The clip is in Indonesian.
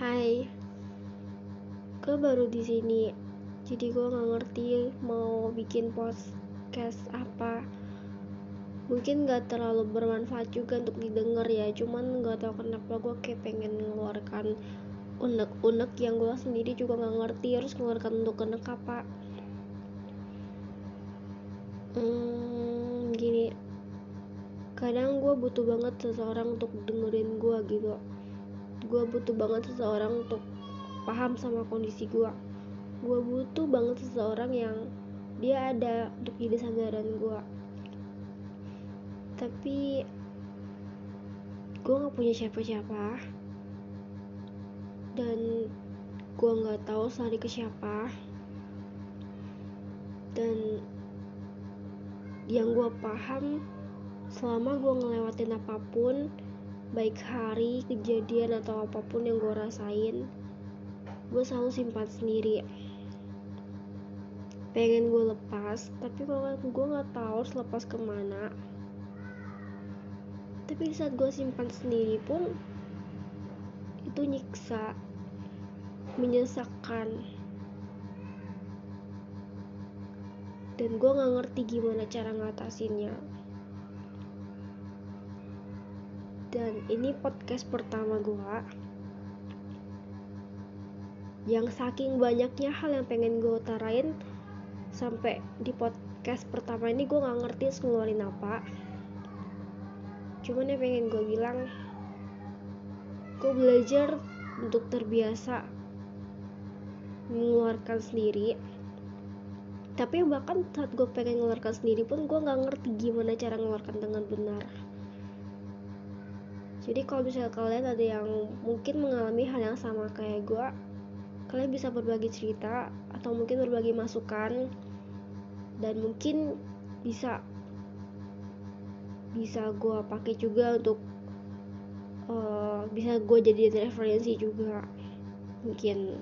Hai, gue baru di sini, jadi gue nggak ngerti mau bikin podcast apa. Mungkin nggak terlalu bermanfaat juga untuk didengar ya, cuman nggak tahu kenapa gue kayak pengen mengeluarkan unek-unek yang gue sendiri juga nggak ngerti harus mengeluarkan untuk unek apa. Hmm, gini, kadang gue butuh banget seseorang untuk dengerin gue gitu gue butuh banget seseorang untuk paham sama kondisi gue gue butuh banget seseorang yang dia ada untuk jadi sandaran gue tapi gue nggak punya siapa-siapa. Dan gue nggak tahu lari ke siapa. Dan yang gue paham selama gue ngelewatin apa pun baik hari, kejadian atau apa pun yang gue rasain gue selalu simpan sendiri. Pengen gue lepas tapi kalau gue nggak tahu harus lepas ke mana. Tapi saat gue simpan sendiri pun itu nyiksa menyesakkan dan gue nggak ngerti gimana cara ngatasinnya dan ini podcast pertama gue yang saking banyaknya hal yang pengen gue utarain. Sampai di podcast pertama ini gue nggak ngerti ngeluarin apa. Cuman yang pengen gue bilang gue belajar untuk terbiasa mengeluarkan sendiri. Tapi bahkan saat gue pengen mengeluarkan sendiri pun gue nggak ngerti gimana cara mengeluarkan dengan benar jadi kalau misalnya kalian ada yang mungkin mengalami hal yang sama kayak gue kalian bisa berbagi cerita atau mungkin berbagi masukan dan mungkin bisa bisa gue pakai juga untuk uh, bisa gue jadi referensi juga mungkin